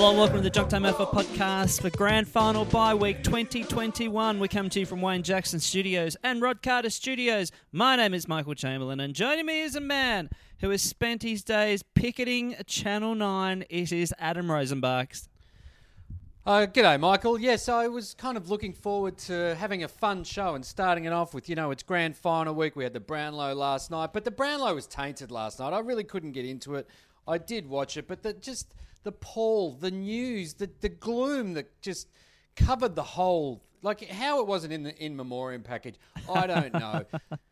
Hello welcome to the Junk Time Alpha podcast for Grand Final Bye Week 2021. We come to you from Wayne Jackson Studios and Rod Carter Studios. My name is Michael Chamberlain, and joining me is a man who has spent his days picketing Channel 9. It is Adam Rozenbachs. Uh, g'day, Michael. Yes, I was kind of looking forward to having a fun show and starting it off with, you know, it's grand final week. We had the Brownlow last night, but the Brownlow was tainted last night. I really couldn't get into it. I did watch it, but the, just the pall, the news, the, the gloom that just covered the whole, like how it wasn't in the in memoriam package, I don't know.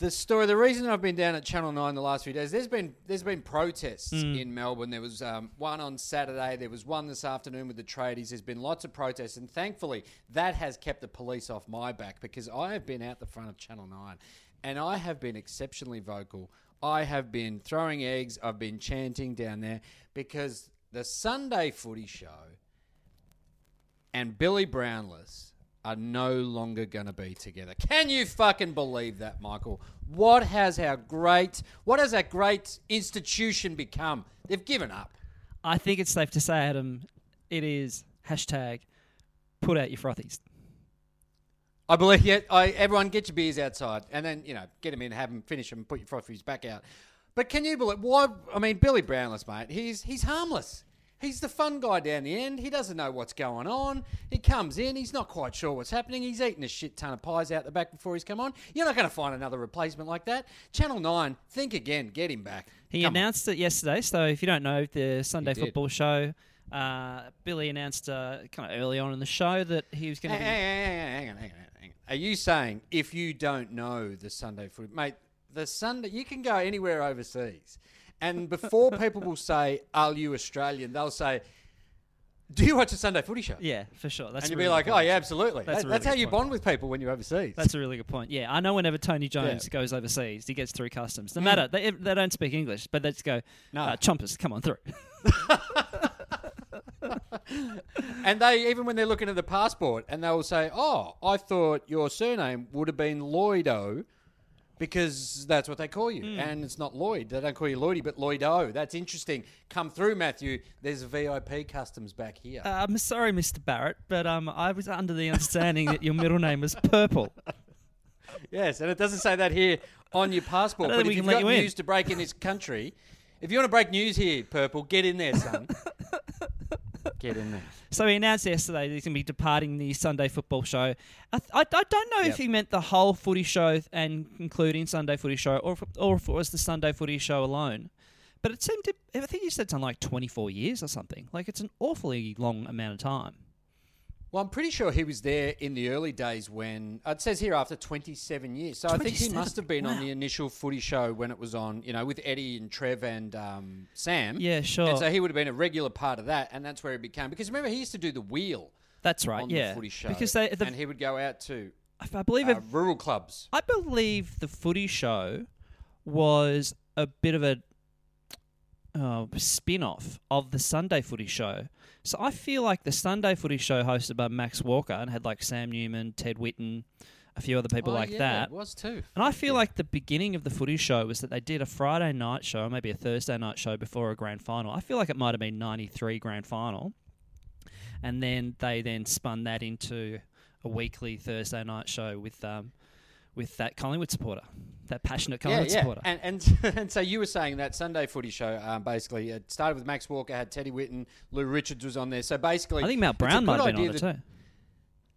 the story, the reason I've been down at Channel Nine the last few days, there's been there's been protests in Melbourne. There was um, one on Saturday. There was one this afternoon with the tradies. There's been lots of protests, and thankfully that has kept the police off my back because I have been out the front of Channel Nine, and I have been exceptionally vocal. I have been throwing eggs. I've been chanting down there because the Sunday Footy Show and Billy Brownless are no longer going to be together. Can you fucking believe that, Michael? What has our great, what has our great institution become? They've given up. I think it's safe to say, Adam, it is hashtag put out your frothies. I believe, yeah, I, everyone get your beers outside and then, you know, get them in, have them, finish them, put your frothies back out. But can you believe, why, I mean, Billy Brownless, mate, he's, he's harmless. He's the fun guy down the end. He doesn't know what's going on. He comes in. He's not quite sure what's happening. He's eating a shit ton of pies out the back before he's come on. You're not going to find another replacement like that. Channel 9, think again. Get him back. He Come on. announced it yesterday. So if you don't know, the Sunday football show, uh, Billy announced uh, kind of early on in the show that he was going to Hang, be. hang, hang, hang, on, hang on, hang on. Are you saying if you don't know the Sunday foot, mate, the Sunday you can go anywhere overseas, and before people will say, "Are you Australian?" They'll say, "Do you watch a Sunday Footy show?" Yeah, for sure. That's and you'll really be like, "Oh yeah, absolutely." That's That- a That's, how you point. bond with people when you're overseas. That's a really good point. Yeah, I know whenever Tony Jones Yeah. goes overseas, he gets through customs. No matter they, they don't speak English, but they just go, No. uh, "Chompers, come on through." and they even when they're looking at the passport, and they will say, "Oh, I thought your surname would have been Lloydo." Because that's what they call you, Hmm. and it's not Lloyd. They don't call you Lloydy, but Lloydo. That's interesting. Come through, Matthew. There's VIP customs back here. Uh, I'm sorry, Mr. Barrett, but um, I was under the understanding that your middle name was Purple. Yes, and it doesn't say that here on your passport. But if you've got you in. news to break in this country, if you want to break news here, Purple, get in there, son. get in there. So he announced yesterday that he's going to be departing the Sunday football show. I, th- I, I don't know if he meant the whole footy show and including Sunday footy show, or if, or if it was the Sunday footy show alone. But it seemed to, I think he said something like 24 years or something. Like it's an awfully long amount of time. Well, I'm pretty sure he was there in the early days when it says here after 27 years. So I think he must have been on the initial footy show when it was on, you know, with Eddie and Trev and um, Sam. Yeah, sure. And so he would have been a regular part of that, and that's where he became. Because remember, he used to do the wheel That's right, on yeah. the footy show, Because they, the, and he would go out to I believe uh, it, rural clubs. I believe the footy show was a bit of a uh, spin off of the Sunday footy show. So I feel like the Sunday footy show hosted by Max Walker and had like Sam Newman, Ted Whitten, a few other people Oh, like yeah, that. It was too. And I feel like the beginning of the footy show was that they did a Friday night show, maybe a Thursday night show before a grand final. I feel like it might have been 93 grand final. And then they then spun that into a weekly Thursday night show with um, with that Collingwood supporter, that passionate Yeah, Collingwood yeah. supporter. And, and and so you were saying that Sunday Footy show um, basically it started with Max Walker, had Teddy Whitten, Lou Richards was on there. So basically, I think a Brown might good have been on idea it that- too.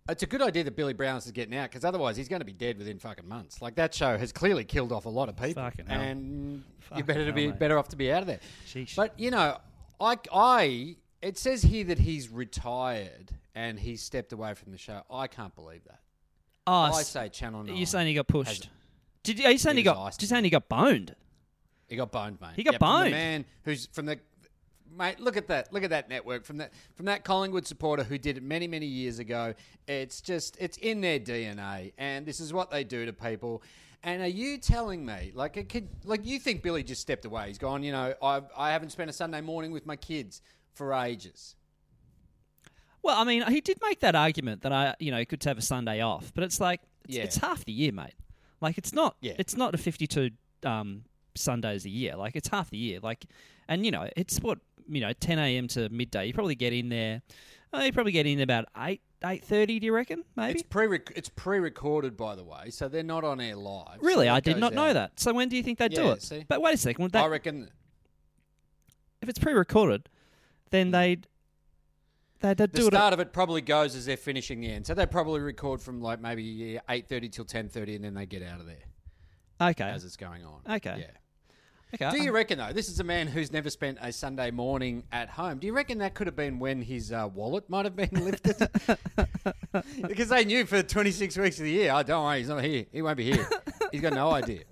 It's a good idea that Billy Brownless is getting out because otherwise he's going to be dead within fucking months. Like that show has clearly killed off a lot of people, Fucking and Fucking you're better to be mate. better off to be out of there. Sheesh. But you know, I I It says here that he's retired and he stepped away from the show. I can't believe that. Oh, I say Channel 9. you're saying he got pushed? Did you, are you saying he He got? iced. You saying he got boned? He got boned, mate. He got Yep, boned. The man who's from the mate. Look at that. Look at that network from that from that Collingwood supporter who did it many many years ago. It's just it's in their DNA, and this is what they do to people. And are you telling me, like a kid, like you think Billy just stepped away? He's gone. You know, I I haven't spent a Sunday morning with my kids for ages. Well, I mean, he did make that argument that I, you know, he could have a Sunday off, but it's like it's, Yeah. it's half the year, mate. Like it's not, Yeah. it's not a fifty-two um, Sundays a year. Like it's half the year. Like, and you know, it's what you know, ten a.m. to midday. You probably get in there. Oh, you probably get in about eight, eight thirty. Do you reckon? Maybe. It's pre it's pre-recorded, by the way, so they're not on air live. really, that I did not know that. So when do you think they do it? see? But wait a second. Would I reckon if it's pre-recorded, then they'd they'd, they'd the do it. start of it probably goes as they're finishing the end. So they probably record from like maybe eight thirty till ten thirty, and then they get out of there Okay. as it's going on. Okay. Yeah. Okay. Do you reckon though? This is a man who's never spent a Sunday morning at home. Do you reckon that could have been when his uh, wallet might have been lifted? because they knew for twenty six weeks of the year. Oh, don't worry, he's not here. He won't be here. He's got no idea.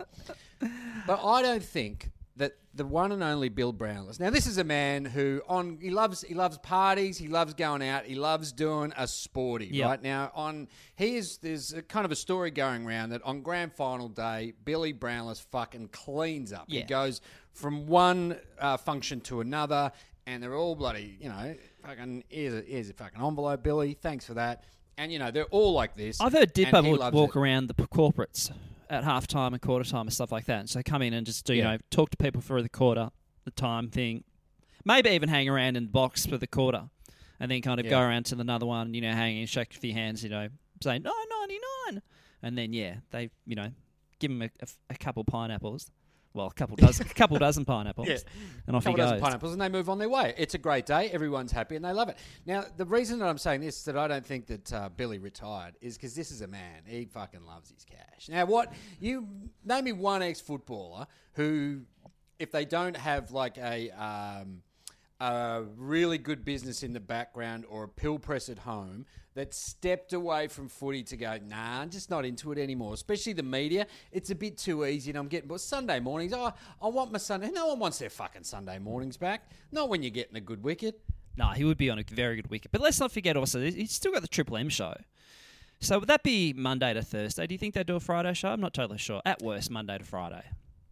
But I don't think that the one and only Bill Brownless. Now, this is a man who on he loves he loves parties, he loves going out, he loves doing a sporty. Yep. Right now, on he is there's a kind of a story going around that on grand final day, Billy Brownless fucking cleans up. He goes from one uh, function to another, and they're all bloody, you know, fucking here's a, here's a fucking envelope, Billy. Thanks for that. And you know they're all like this. I've heard Dipper would walk it. around the corporates at half time and quarter time and stuff like that. And so come in and just do, you Yeah. know, talk to people for the quarter, the time thing. Maybe even hang around in the box for the quarter. And then kind of go around to another one, you know, hanging and shake a few hands, you know, saying, no, 99. And then, yeah, they, you know, give them a, a, a couple pineapples. Well, a couple dozen, a couple dozen pineapples. Yeah. And off he couple dozen goes. pineapples, and they move on their way. It's a great day. Everyone's happy, and they love it. Now, the reason that I'm saying this is that I don't think that uh, Billy retired is because this is a man. He fucking loves his cash. Now, what you name me one ex-footballer who, if they don't have like a um, a really good business in the background or a pill press at home that stepped away from footy to go, nah, I'm just not into it anymore. Especially the media. It's a bit too easy and I'm getting, but Sunday mornings, oh, I want my Sunday. No one wants their fucking Sunday mornings back. Not when you're getting a good wicket. No, he would be on a very good wicket. But let's not forget also, he's still got the Triple M show. So would that be Monday to Thursday? Do you think they'd do a Friday show? I'm not totally sure. At worst, Monday to Friday.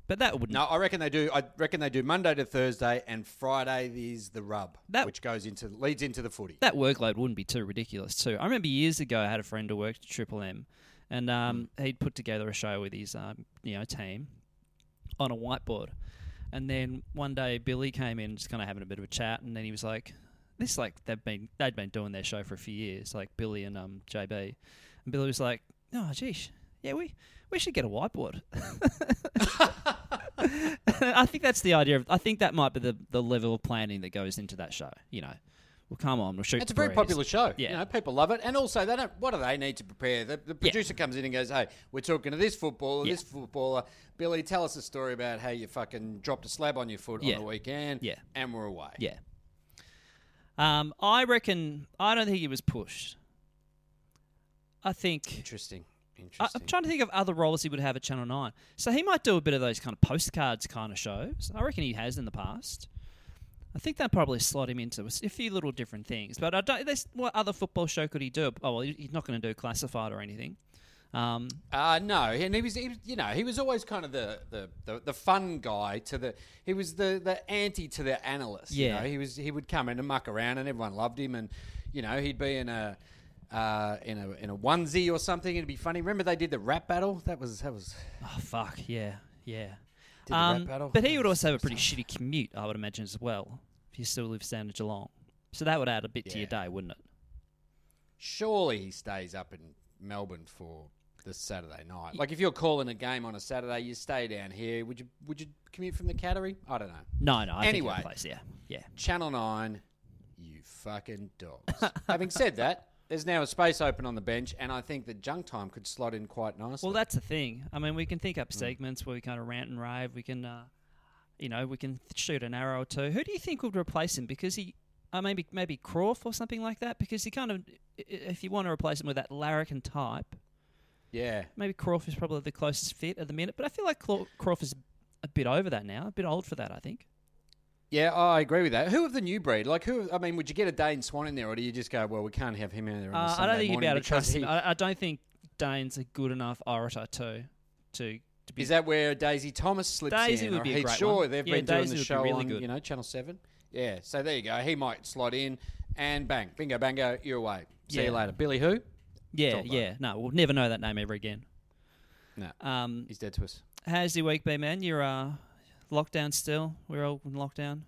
But that would No, I reckon they do. I reckon they do Monday to Thursday and Friday is the rub, That- which goes into leads into the footy. that workload wouldn't be too ridiculous too. I remember years ago I had a friend who worked at Triple M, and um, he'd put together a show with his um, you know team on a whiteboard, and then one day Billy came in, just kind of having a bit of a chat, and then he was like, "This like they've been they'd been doing their show for a few years, like Billy and um JB," and Billy was like, "Oh, geez, yeah, we we should get a whiteboard." I think that's the idea of. I think that might be the, the level of planning that goes into that show. You know, well, come on, we'll shoot. It's a very breeze. popular show. Yeah. You know, people love it. And also, they don't. What do they need to prepare? The, the producer comes in and goes, "Hey, we're talking to this footballer, Yeah. this footballer. Billy, tell us a story about how you fucking dropped a slab on your foot Yeah. on the weekend. Yeah. and we're away. Yeah. Um, I reckon. I don't think he was pushed. I think. Interesting. I. I'm trying to think of other roles he would have at Channel Nine. So he might do a bit of those kind of postcards kind of shows. I reckon he has in the past. I think that probably slot him into a few little different things. But I don't. There's, what other football show could he do? Oh well, he's not going to do classified or anything. Um, Uh, no, and he was, he was, you know, he was always kind of the, the, the, the fun guy to the, he was the, the anti to the analyst. you Yeah. know. he was, he would come in and muck around, and everyone loved him, and you know, he'd be in a, uh, in a in a onesie or something. It'd be funny. Remember they did the rap battle? That was that was. oh fuck yeah, yeah. Did the Um, rap battle? but he would also have a pretty shitty commute, I would imagine as well. If he still lives down in Geelong, so that would add a bit to your day, wouldn't it? Surely he stays up in Melbourne for the Saturday night. Like if you're calling a game on a Saturday, you stay down here. Would you would you commute from the Cattery? I don't know. No, no. I Anyway. place, yeah, yeah. Channel 9, you fucking dogs. Having said that, there's now a space open on the bench, and I think that junk time could slot in quite nicely. Well, that's the thing. I mean, we can think Mm. up segments where we kind of rant and rave. We can, uh, you know, we can shoot an arrow or two. Who do you think would replace him? Because he, uh, maybe maybe Croft or something like that, because he kind of, i- if you want to replace him with that larrikin type, Yeah. maybe Croft is probably the closest fit at the minute. But I feel like Croft is a bit over that now, a bit old for that. I think. Yeah, I agree with that. Who of the new breed? Like, who? I mean, would you get a Dane Swan in there, or do you just go, well, we can't have him in there? On Uh, I don't think you'd be able to trust him. I, I don't think Dane's a good enough orator to to to be. Is that where Daisy Thomas slips in? Daisy in? would be a great Shaw? one. They've Yeah, been doing the show really on, good. you know, Channel Seven. Yeah, so there you go. He might slot in, and bang, bingo, bango, you're away. See Yeah. you later, Billy. Who? yeah, yeah. No, we'll never know that name ever again. No, Um, he's dead to us. how's your week been, man? You're uh, lockdown still. We're all in lockdown.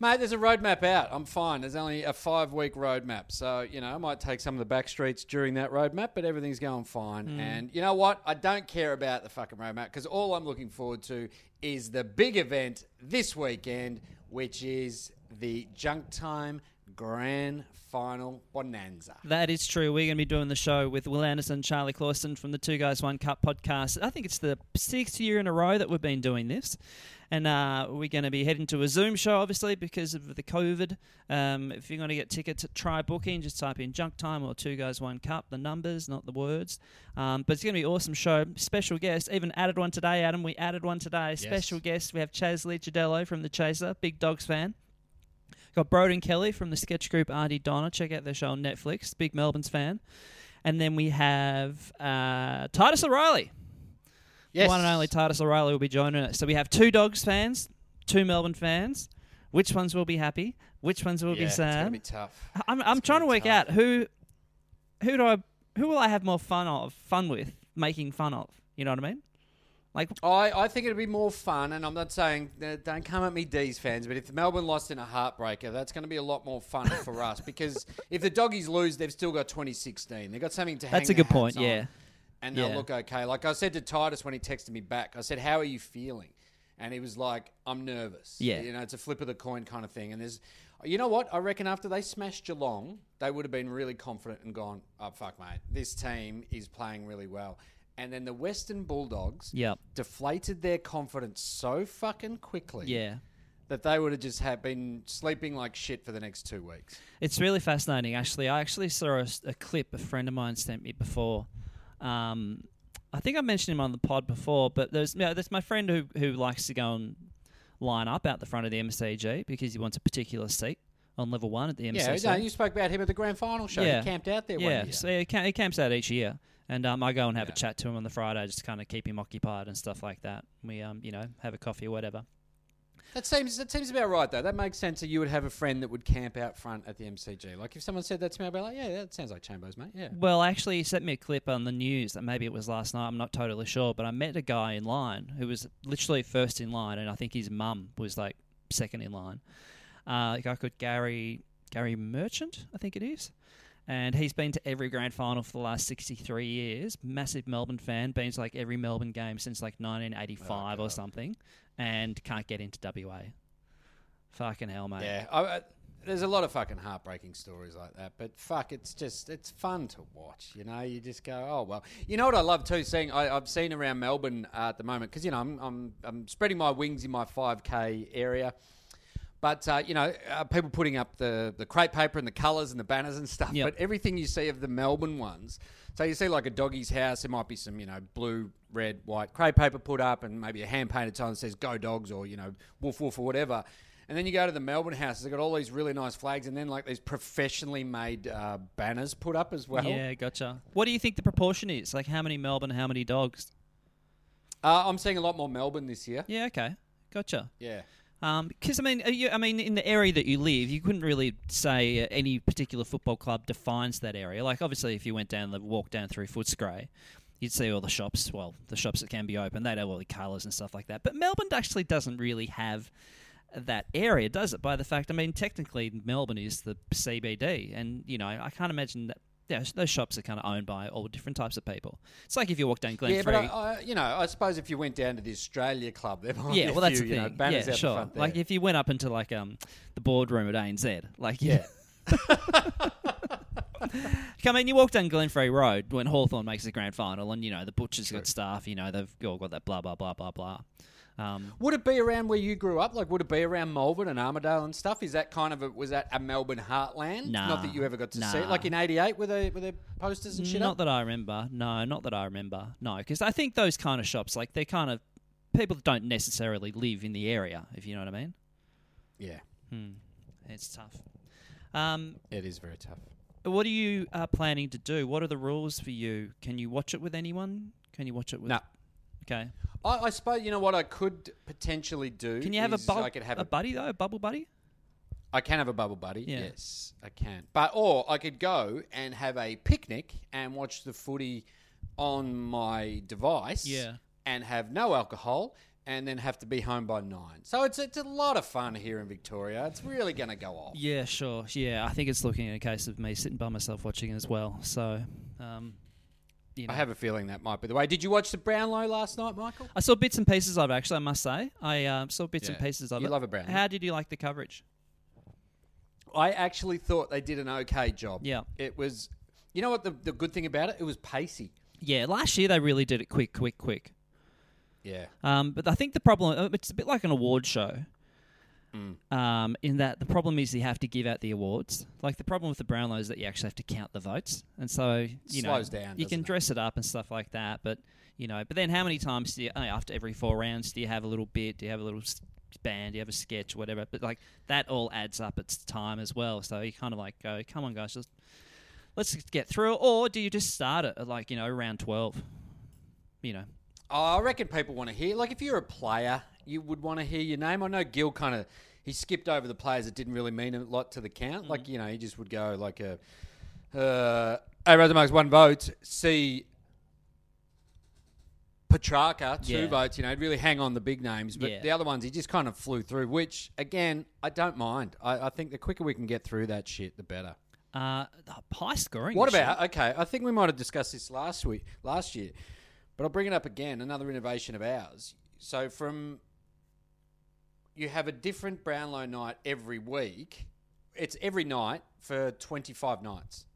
Mate, there's a roadmap out. I'm fine. There's only a five week roadmap. So, you know, I might take some of the back streets during that roadmap, but everything's going fine. Hmm. And you know what? I don't care about the fucking roadmap because all I'm looking forward to is the big event this weekend, which is the Junk Time Grand Final Bonanza. That is true. We're going to be doing the show with Will Anderson, and Charlie Clausen from the Two Guys One Cup podcast. I think it's the sixth year in a row that we've been doing this. And uh, we're going to be heading to a Zoom show, obviously, because of the COVID. Um, if you're going to get tickets, try booking. Just type in Junk Time or Two Guys One Cup, the numbers, not the words. Um, but it's going to be an awesome show. Special guest, even added one today, Adam. We added one today. Special guest, we have Chas Licciardello from The Chaser, big Dogs fan. Got Broden Kelly from the sketch group Aunty Donna. Check out their show on Netflix. Big Melbourne's fan. And then we have uh, Titus O'Reilly. Yes. The one and only Titus O'Reilly will be joining us. So we have two Dogs fans, two Melbourne fans. Which ones will be happy? Which ones will yeah, be sad? It's going to be tough. I'm, I'm It's trying gonna work tough. out who who do I who will I have more fun of fun with making fun of. You know what I mean? Like I, I think it'd be more fun, and I'm not saying don't come at me, D's fans, but if Melbourne lost in a heartbreaker, that's going to be a lot more fun for us because if the doggies lose, they've still got 2016. They've got something to hang That's a good point, on, yeah. and they'll Yeah. look okay. Like I said to Titus when he texted me back, I said, "How are you feeling?" And he was like, "I'm nervous." Yeah. you know, it's a flip of the coin kind of thing. And there's, you know what? I reckon after they smashed Geelong, they would have been really confident and gone, "Oh fuck, mate, this team is playing really well." And then the Western Bulldogs, Yep. deflated their confidence so fucking quickly yeah. that they would have just had been sleeping like shit for the next two weeks. It's really fascinating, actually. I actually saw a, a clip a friend of mine sent me before. Um, I think I mentioned him on the pod before, but there's you know, there's my friend who who likes to go and line up out the front of the MCG because he wants a particular seat on level one at the MCG. Yeah, no, you spoke about him at the grand final show. Yeah. He camped out there yeah, so he camps out each year, and um, I go and have Yeah. a chat to him on the Friday, just to kind of keep him occupied and stuff like that. We um, you know, have a coffee or whatever. That seems that seems about right though. That makes sense that you would have a friend that would camp out front at the MCG. Like if someone said that to me, I'd be like, yeah, that sounds like Chambos, mate. Yeah. Well, actually, he sent me a clip on the news that maybe it was last night. I'm not totally sure, but I met a guy in line who was literally first in line, and I think his mum was like second in line. Uh, a guy called Gary Gary Merchant, I think it is, and he's been to every grand final for the last 63 years. Massive Melbourne fan, been to like every Melbourne game since like 1985 or something, and can't get into WA. Fucking hell, mate. Yeah, I, I, there's a lot of fucking heartbreaking stories like that, but fuck, it's just it's fun to watch. You know, you just go, oh well. You know what I love too, seeing I, I've seen around Melbourne uh, at the moment because you know I'm, I'm I'm spreading my wings in my 5k area. But uh, you know, uh, people putting up the, the crepe paper and the colours and the banners and stuff. Yep. But everything you see of the Melbourne ones, so you see like a doggy's house, there might be some you know blue, red, white crepe paper put up, and maybe a hand painted sign that says "Go Dogs" or you know "Woof Woof" or whatever. And then you go to the Melbourne house, they've got all these really nice flags, and then like these professionally made uh, banners put up as well. yeah, gotcha. What do you think the proportion is? Like, how many Melbourne, how many dogs? Uh, I'm seeing a lot more Melbourne this year. Yeah, okay, gotcha. Yeah. Because I mean, you, I mean, in the area that you live, you couldn't really say uh, any particular football club defines that area. Like, obviously, if you went down the walk down through Footscray, you'd see all the shops. Well, the shops that can be open, they'd have all the colours and stuff like that. But Melbourne actually doesn't really have that area, does it? By the fact, I mean, technically, Melbourne is the CBD, and you know, I can't imagine that. Yeah, those shops are kind of owned by all different types of people. It's like if you walk down Glen Yeah, but I, I, you know, I suppose if you went down to the Australia Club, there might Yeah, a well, that's few, the you thing. know, banners yeah, out sure. the front there. Like if you went up into like um the boardroom at ANZ, like yeah, Come mean, you walk down Glenferrie Road when Hawthorn makes the grand final, and you know the butchers got staff. You know they've all got that blah blah blah blah blah. Um, Would it be around where you grew up? Like, would it be around Malvern and Armadale and stuff? Is that kind of a, was that a Melbourne heartland? Nah, Not that you ever got to see it. Like in '88, were they were there posters and shit not up? that I remember. No, not that I remember. No, because I think those kind of shops, like they're kind of people that don't necessarily live in the area, if you know what I mean. yeah, Hmm. It's tough. Um, it is very tough. what are you uh, planning to do? What are the rules for you? Can you watch it with anyone? Can you watch it with? No. Okay. I, I suppose you know what I could potentially do. Can you have a, is I could have a buddy though, a bubble buddy? I can have a bubble buddy. Yeah. Yes, I can. But or I could go and have a picnic and watch the footy on my device. Yeah. And have no alcohol. And then have to be home by nine. So it's it's a lot of fun here in Victoria. It's really going to go off. Yeah, sure. Yeah, I think it's looking at a case of me sitting by myself watching as well. So, um, you know. I have a feeling that might be the way. Did you watch the Brownlow last night, Michael? I saw bits and pieces of it. Actually, I must say, I um, saw bits and pieces of You it. love a Brownlow. How did you like the coverage? I actually thought they did an okay job. Yeah. It was, you know what the, the good thing about it? It was pacey. Yeah, last year they really did it quick, quick, quick. Yeah. Um, but I think the problem uh, it's a bit like an award show. Mm. Um, in that the problem is you have to give out the awards. Like the problem with the Brownlow is that you actually have to count the votes, and so you know Slows down, you can it? dress it up and stuff like that. But you know, but then how many times do you uh, after every four rounds do you have a little bit? Do you have a little band? Do you have a sketch, whatever? But like that all adds up its time as well. So you kind of like go, come on, guys, just let's get through it. Or do you just start it at like you know round twelve? You know, Oh, I reckon people want to hear. Like, if you're a player, you would want to hear your name. I know Gil kind of he skipped over the players that didn't really mean a lot to the count. Like, you know, he just would go like a, uh, A Razamark's one vote. See. Petracca, two Yeah. votes. You know, really hang on the big names, but Yeah. the other ones he just kind of flew through. Which, again, I don't mind. I, I think the quicker we can get through that shit, the better. uh, high scoring. What about okay? I think we might have discussed this last week, last year, but I'll bring it up again. Another innovation of ours. So from you have a different Brownlow night every week. It's every night for twenty five nights.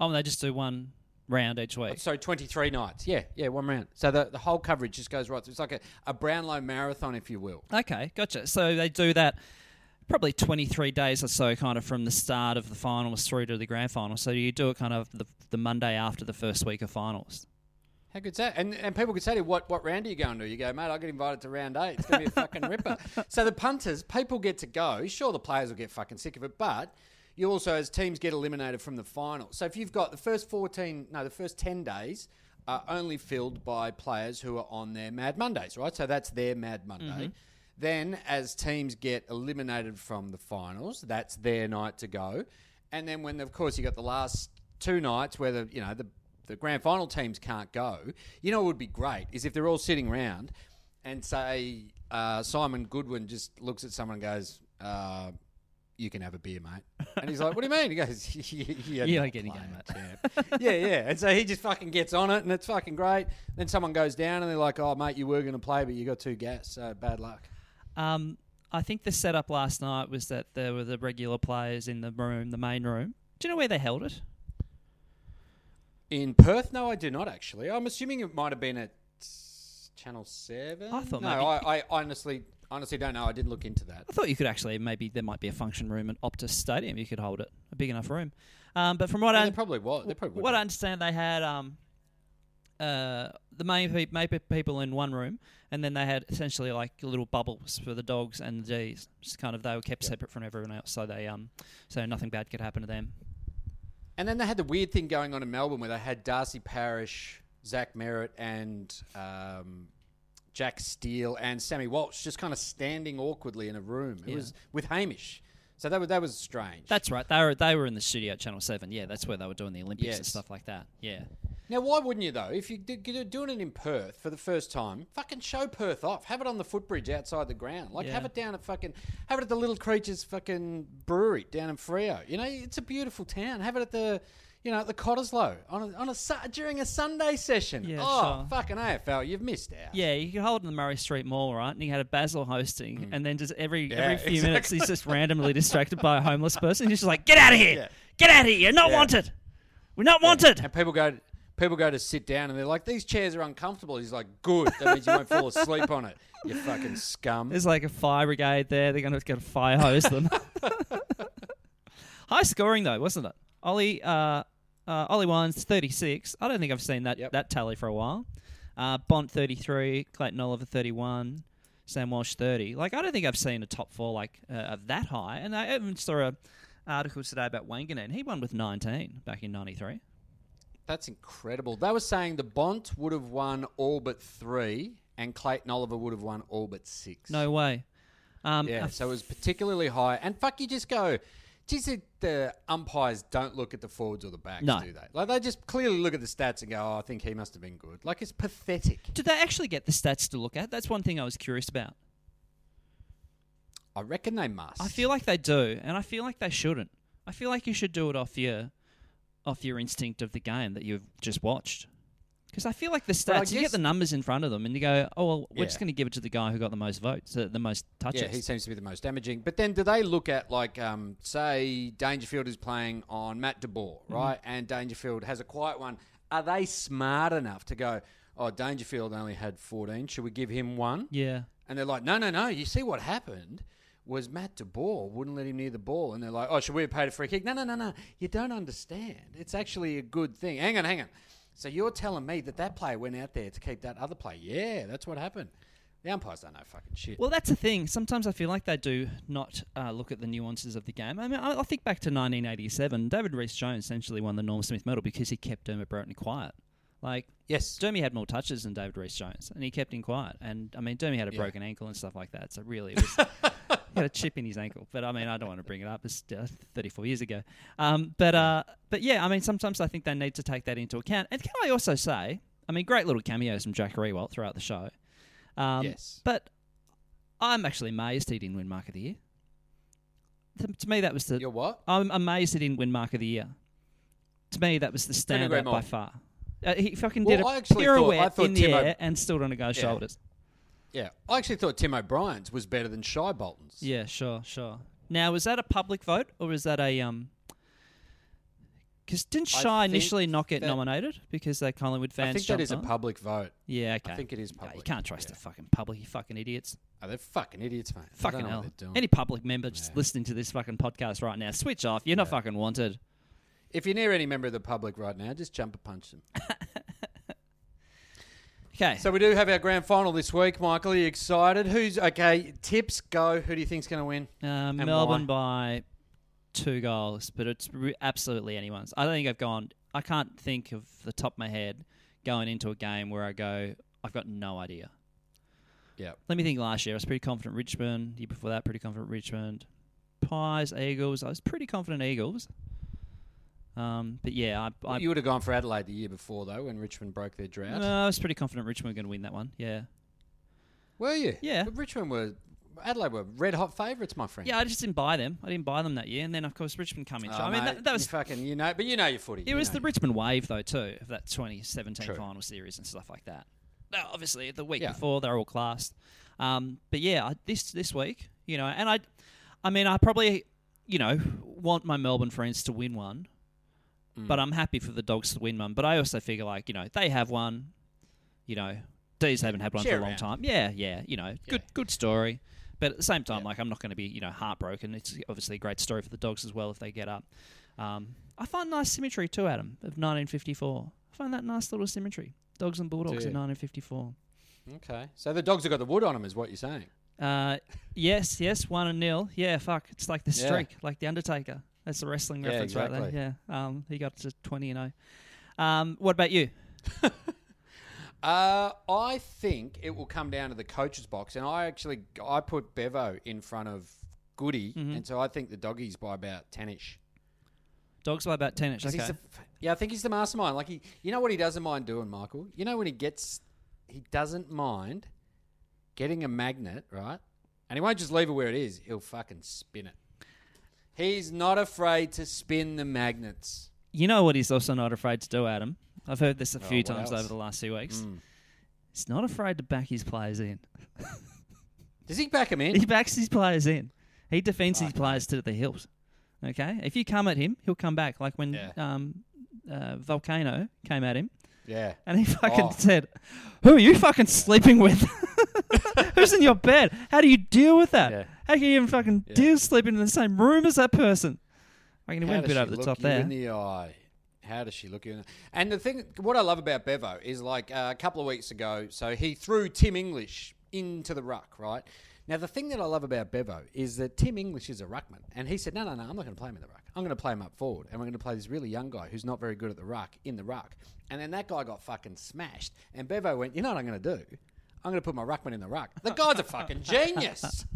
Oh, they just do one round each week. So twenty three nights. Yeah, yeah, one round. So the the whole coverage just goes right. through. It's like a, a Brownlow marathon, if you will. Okay, gotcha. So they do that probably 23 days or so, kind of from the start of the finals through to the grand final. So you do it kind of the, the Monday after the first week of finals. How good's that? And and people could say to you, what what round are you going to? You go, mate, I get invited to round eight. It's gonna be a fucking ripper. So the punters, people get to go. Sure, the players will get fucking sick of it, but you also, as teams get eliminated from the final. So if you've got the first fourteen, no, the first ten days are only filled by players who are on their Mad Mondays, right? So that's their Mad Monday. Mm-hmm. Then, as teams get eliminated from the finals, that's their night to go. And then, when of course you've got the last two nights where the you know the the grand final teams can't go, you know what would be great is if they're all sitting around and say uh, Simon Goodwin just looks at someone and goes, uh, "You can have a beer, mate," and he's like, "What do you mean?" He goes, "You You don't get any game, mate." yeah, yeah. And so he just fucking gets on it, and it's fucking great. Then someone goes down, and they're like, "Oh, mate, you were going to play, but you got two gas, so bad luck." Um, I think the setup last night was that there were the regular players in the room, the main room. Do you know where they held it? In Perth, no, I do not actually. I'm assuming it might have been at Channel Seven. I thought no, maybe- I, I honestly, honestly don't know. I didn't look into that. I thought you could actually maybe there might be a function room at Optus Stadium. You could hold it, a big enough room. Um, but from what I there probably was. There probably what I understand, they had um, uh, the main, pe- main pe- people in one room, and then they had essentially like little bubbles for the dogs and the G's. Just kind of they were kept separate from everyone else, so they um, so nothing bad could happen to them. And then they had the weird thing going on in Melbourne where they had Darcy Parish, Zach Merrett, and um, Jack Steele and Sammy Walsh just kind of standing awkwardly in a room. It Yeah. was with Hamish. So that was, that was strange. That's right. They were they were in the studio at Channel Seven. Yeah, that's where they were doing the Olympics and stuff like that. Yeah. Now, why wouldn't you though? If you're doing it in Perth for the first time, fucking show Perth off. Have it on the footbridge outside the ground. Like Yeah. have it down at fucking have it at the Little Creatures fucking brewery down in Freo. You know, it's a beautiful town. Have it at the you know at the Cottesloe on a, on a during a Sunday session. Yeah, oh, sure. fucking AFL, you've missed out. Yeah, you could hold it in the Murray Street Mall, right? And you had a Basil hosting, and then just every Mm. Yeah, every few minutes he's just randomly distracted by a homeless person. He's just like, "Get out of here! Yeah. Get out of here! You're not wanted. We're not wanted." And people go, people go to sit down and they're like, "These chairs are uncomfortable." He's like, "Good, that means you won't fall asleep on it." You fucking scum. There's like a fire brigade there. They're going to get a fire hose them. High scoring though, wasn't it? Ollie, uh, uh, Ollie Wines 36. I don't think I've seen that Yep. that tally for a while. Uh, Bont 33, Clayton Oliver 31, Sam Walsh 30. Like I don't think I've seen a top four like uh, of that high. And I even saw a article today about Wanganeen. He won with 19 back in '93. That's incredible. They were saying the Bont would have won all but three, and Clayton Oliver would have won all but six. No way. Um, Yeah, so it was particularly high. And fuck, you just go, geez, the- the umpires don't look at the forwards or the backs, No. do they? Like, they just clearly look at the stats and go, oh, I think he must have been good. Like, it's pathetic. Did they actually get the stats to look at? That's one thing I was curious about. I reckon they must. I feel like they do, and I feel like they shouldn't. I feel like you should do it off your off your instinct of the game that you've just watched. Because I feel like the stats, you get the numbers in front of them, and you go, "Oh well, we're Yeah. just going to give it to the guy who got the most votes, uh, the most touches." Yeah, he seems to be the most damaging. But then do they look at, like, um, say, Dangerfield is playing on Matt DeBoer, Mm-hmm. right? And Dangerfield has a quiet one. Are they smart enough to go, oh, Dangerfield only had 14. Should we give him one? yeah. And they're like, no, no, no. You see what happened was Matt DeBoer wouldn't let him near the ball. And they're like, oh, should we have paid a free kick? No, no, no, no. You don't understand. It's actually a good thing. Hang on, hang on. So you're telling me that that player went out there to keep that other player? Yeah, that's what happened. The umpires don't know fucking shit. Well, that's the thing. Sometimes I feel like they do not uh, look at the nuances of the game. I mean, I, I think back to 1987. David Rhys-Jones essentially won the Norm Smith Medal because he kept Dermott Brereton quiet. Like yes. Dermy had more touches than David Rhys Jones, and he kept him quiet. And I mean, Dermy had a Yeah. broken ankle and stuff like that. So really, it was, he had a chip in his ankle. But I mean, I don't want to bring it up. It's uh, 34 years ago. Um, but uh, but yeah, I mean, sometimes I think they need to take that into account. And can I also say, I mean, great little cameos from Jack Riewoldt throughout the show. Um, Yes. But I'm actually amazed he didn't win Mark of the Year. To, to me, that was the. You're what? I'm amazed he didn't win Mark of the Year. To me, that was the standout by far. Uh, he fucking Well, did I a actually thought- I pirouette thought in the Timo- air and still on a guy's Yeah. shoulders. Yeah. I actually thought Tim O'Brien's was better than Shai Bolton's. Yeah, sure, sure. Now, was that a public vote or was that a um? Because didn't Shai initially not get that- nominated because the Collingwood fans I think that is a public vote. Yeah, okay. I think it is public. you can't trust Yeah. the fucking public, you fucking idiots. Oh, they're fucking idiots, mate. They Fucking hell. Any public member just Yeah. listening to this fucking podcast right now, switch off. You're not fucking wanted. If you're near any member of the public right now, just jump and punch them. Okay. So we do have our grand final this week, Michael. Are you excited? Who's okay? Tips go. Who do you think's going to win? Uh, Melbourne by two goals, but it's re- absolutely anyone's. I don't think I've gone. I can't think of the top of my head going into a game where I go. I've got no idea. Yeah. Let me think. Last year, I was pretty confident Richmond. Year before that, pretty confident Richmond. Pies, Eagles. I was pretty confident Eagles. Um, but yeah, I, I, you would have gone for Adelaide the year before, though, when Richmond broke their drought. no, I was pretty confident Richmond were going to win that one. Yeah, Were you? Yeah. But Richmond were. Adelaide were red hot favourites, my friend. yeah. I just didn't buy them. I didn't buy them that year, and then of course Richmond come in. Oh, I mean, mate, that, that was fucking you know, but you know your footy. It You was the Richmond wave, though, too, of that 2017 True. final series and stuff like that. Now, obviously, the week Yeah. before they're all classed, um, but yeah, I- this this week, you know, and I, I mean, I probably, you know, want my Melbourne friends to win one, Mm. but I'm happy for the Dogs to win one. But I also figure like, you know, they have one, you know, D's haven't had one Share for a long around. time. Yeah, yeah, you know, good good story. But at the same time, Yeah. like I'm not going to be, you know, heartbroken. It's obviously a great story for the dogs as well if they get up. Um, I find nice symmetry too, Adam, of 1954. I find that nice little symmetry. Dogs and Bulldogs in 1954. Okay, so the dogs have got the wood on them, is what you're saying? Uh, yes, yes, one and nil. Yeah, fuck. It's like the Yeah. streak, like the Undertaker. That's the wrestling Yeah, reference right there. Yeah. Um, he got to 20 and 0. Um, what about you? Uh, I think it will come down to the coach's box, and I actually I put Bevo in front of Goody, Mhm. and so I think the doggies by about ten-ish. Dogs by about 10 inch. 'Cause Okay. the- yeah, I think he's the mastermind. Like he, you know what he doesn't mind doing, Michael. You know when he gets, he doesn't mind getting a magnet, right? And he won't just leave it where it is. He'll fucking spin it. He's not afraid to spin the magnets. You know what he's also not afraid to do, Adam? I've heard this a Oh, few what times else? over the last few weeks. Mm. He's not afraid to back his players in. Does he back him in? He backs his players in. He defends his players to the hilt. Okay? If you come at him, he'll come back. Like when Yeah. um, uh, Volcano came at him Yeah. And he fucking Oh. said, "Who are you fucking sleeping with? Who's in your bed? How do you deal with that? Yeah. How can you even fucking Yeah. deal sleeping in the same room as that person?" I can How went a bit over the top there. in the eye? How does she look in And the thing, what I love about Bevo is like uh, a couple of weeks ago, so he threw Tim English into the ruck, right? Now, the thing that I love about Bevo is that Tim English is a ruckman. And he said, no, no, no, I'm not going to play him in the ruck. I'm going to play him up forward. And we're going to play this really young guy who's not very good at the ruck in the ruck. And then that guy got fucking smashed. And Bevo went, you know what I'm going to do? I'm going to put my ruckman in the ruck. The guy's a fucking genius.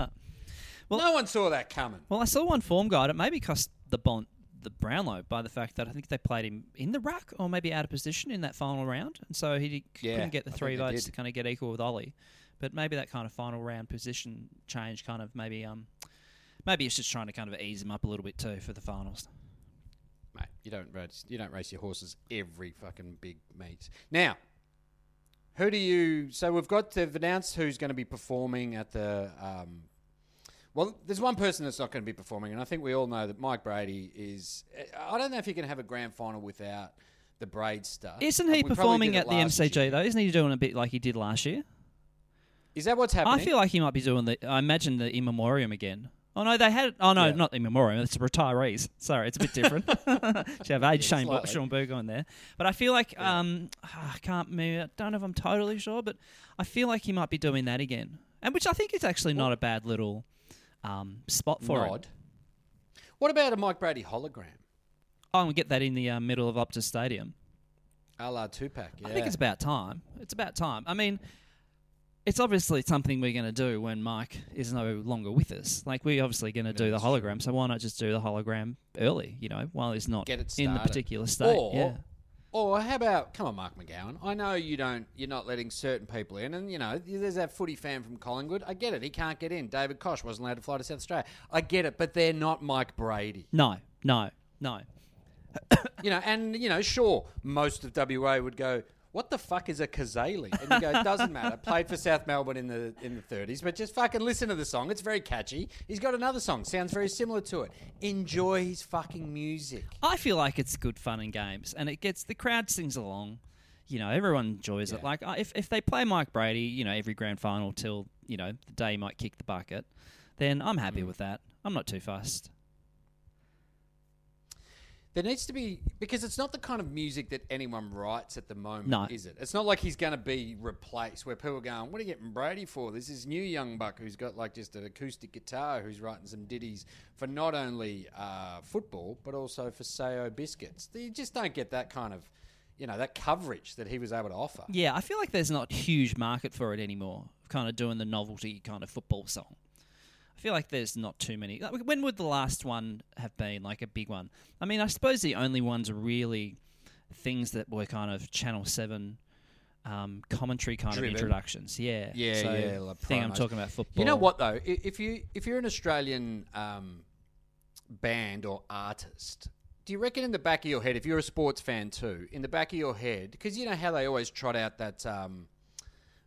no one saw that coming. Well, I saw one form guide. It maybe cost the Bont the Brownlow by the fact that I think they played him in the ruck or maybe out of position in that final round, and so he Yeah, couldn't get the three votes to kind of get equal with Ollie. But maybe that kind of final round position change kind of maybe um maybe it's just trying to kind of ease him up a little bit too for the finals. mate. You don't race. You don't race your horses every fucking big meet. Now, who do you? So we've got they've announced who's going to be performing at the. Um, well, there's one person that's not going to be performing, and I think we all know that Mike Brady is. I don't know if you can have a grand final without the braid stuff. Isn't he performing at the MCG year. though? Isn't he doing a bit like he did last year? Is that what's happening? I feel like he might be doing the. I imagine the in memoriam again. Oh no, they had. Oh no, Yeah. not in memoriam. It's retirees. Sorry, it's a bit different. Should have age Shane slightly. Shaun Burgoyne on there, but I feel like um I can't. Maybe, I don't know if I'm totally sure, but I feel like he might be doing that again, and which I think is actually not a bad little um spot for Nod. it. What about a Mike Brady hologram? I'm gonna get that in the uh, middle of Optus Stadium. A la Tupac. Yeah. I think it's about time. It's about time. I mean, it's obviously something we're going to do when Mike is no longer with us. Like, we're obviously going to do the hologram, so why not just do the hologram early, you know, while he's not in the particular state? Or, yeah. Or how about come on, Mark McGowan? I know you don't. You're not letting certain people in, and you know there's that footy fan from Collingwood. I get it. He can't get in. David Koch wasn't allowed to fly to South Australia. I get it, but they're not Mike Brady. No, no, no. You know, and you know, sure, most of WA would go. What the fuck is a Cazaly? And you go, it doesn't matter. Played for South Melbourne in the in the thirties, but just fucking listen to the song. It's very catchy. He's got another song, sounds very similar to it. Enjoy his fucking music. I feel like it's good fun and games, and it gets the crowd sings along. You know, everyone enjoys it. Like, if if they play Mike Brady, you know, every grand final till you know the day he might kick the bucket, then I'm Mm. happy with that. I'm not too fussed. There needs to be because it's not the kind of music that anyone writes at the moment, No. is it? It's not like he's going to be replaced where people are going, "What are you getting Brady for?" This is new young buck who's got like just an acoustic guitar who's writing some ditties for not only uh, football but also for Sao biscuits. You just don't get that kind of, you know, that coverage that he was able to offer. Yeah, I feel like there's not huge market for it anymore. Kind of doing the novelty kind of football song. I feel like there's not too many. like, When would the last one have been like a big one? I mean, I suppose the only ones really things that were kind of Channel Seven um, commentary kind Driven. of introductions. Yeah, Yeah, so yeah, like Thing I'm talking about football. You know what though? If you if you're an Australian um, band or artist, do you reckon in the back of your head, if you're a sports fan too, in the back of your head, because you know how they always trot out that um,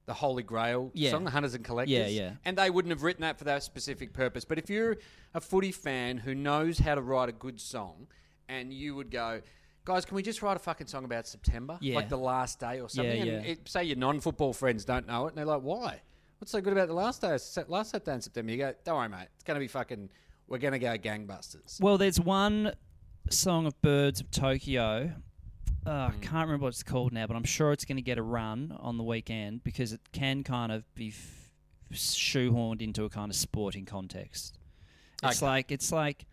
the Holy Grail Yeah. song, the Hunters and Collectors, Yeah, yeah. and they wouldn't have written that for that specific purpose. But if you're a footy fan who knows how to write a good song, and you would go. Guys, can we just write a fucking song about September? Yeah. Like the last day or something? Yeah, and yeah. it- say your non-football friends don't know it, and they're like, "Why? What's so good about the last day? Last Saturday in September?" You go, "Don't worry, mate. It's going to be fucking. We're going to go gangbusters." Well, there's one song of Birds of Tokyo. Uh, I Hmm. can't remember what it's called now, but I'm sure it's going to get a run on the weekend because it can kind of be f- shoehorned into a kind of sporting context. It's Okay. like it's like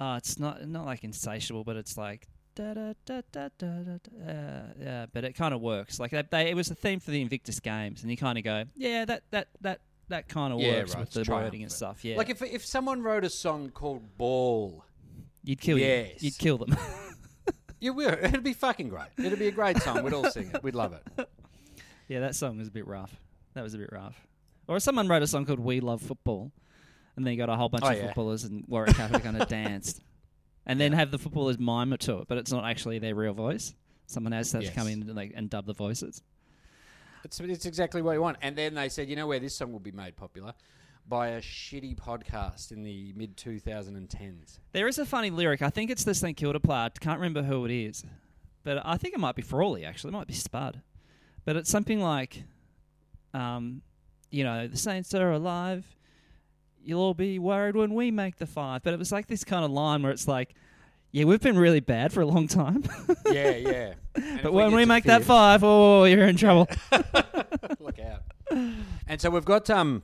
uh, it's not not like insatiable, but it's like da da da da da da. da uh, yeah, but it kind of works. Like they, they, it was a theme for the Invictus Games, and you kind of go, yeah, that that that that kind of Yeah, works right, with the wording and stuff. Yeah, Like if if someone wrote a song called "Ball," you'd kill you. Yes. You'd kill them. you will. It'd be fucking great. It'd be a great song. We'd all sing it. We'd love it. Yeah, that song was a bit rough. That was a bit rough. Or someone wrote a song called "We Love Football," and then you got a whole bunch Oh, of yeah. footballers and Warwick Catholic kind of danced, and then have the footballers mime it to it, but it's not actually their real voice. Someone else has to come Yes. in and, like, and dub the voices. It's it's exactly what you want. And then they said, you know where this song will be made popular by a shitty podcast in the mid 2010s. There is a funny lyric. I think it's the St Kilda player. I can't remember who it is. but I think it might be Frawley actually. It might be Spud, but it's something like, um, you know, the Saints are alive. You'll all be worried when we make the five. But it was like this kind of line where it's like, yeah, we've been really bad for a long time. yeah, yeah. And but when we to make that five, oh, you're in trouble. Look out. And so we've got um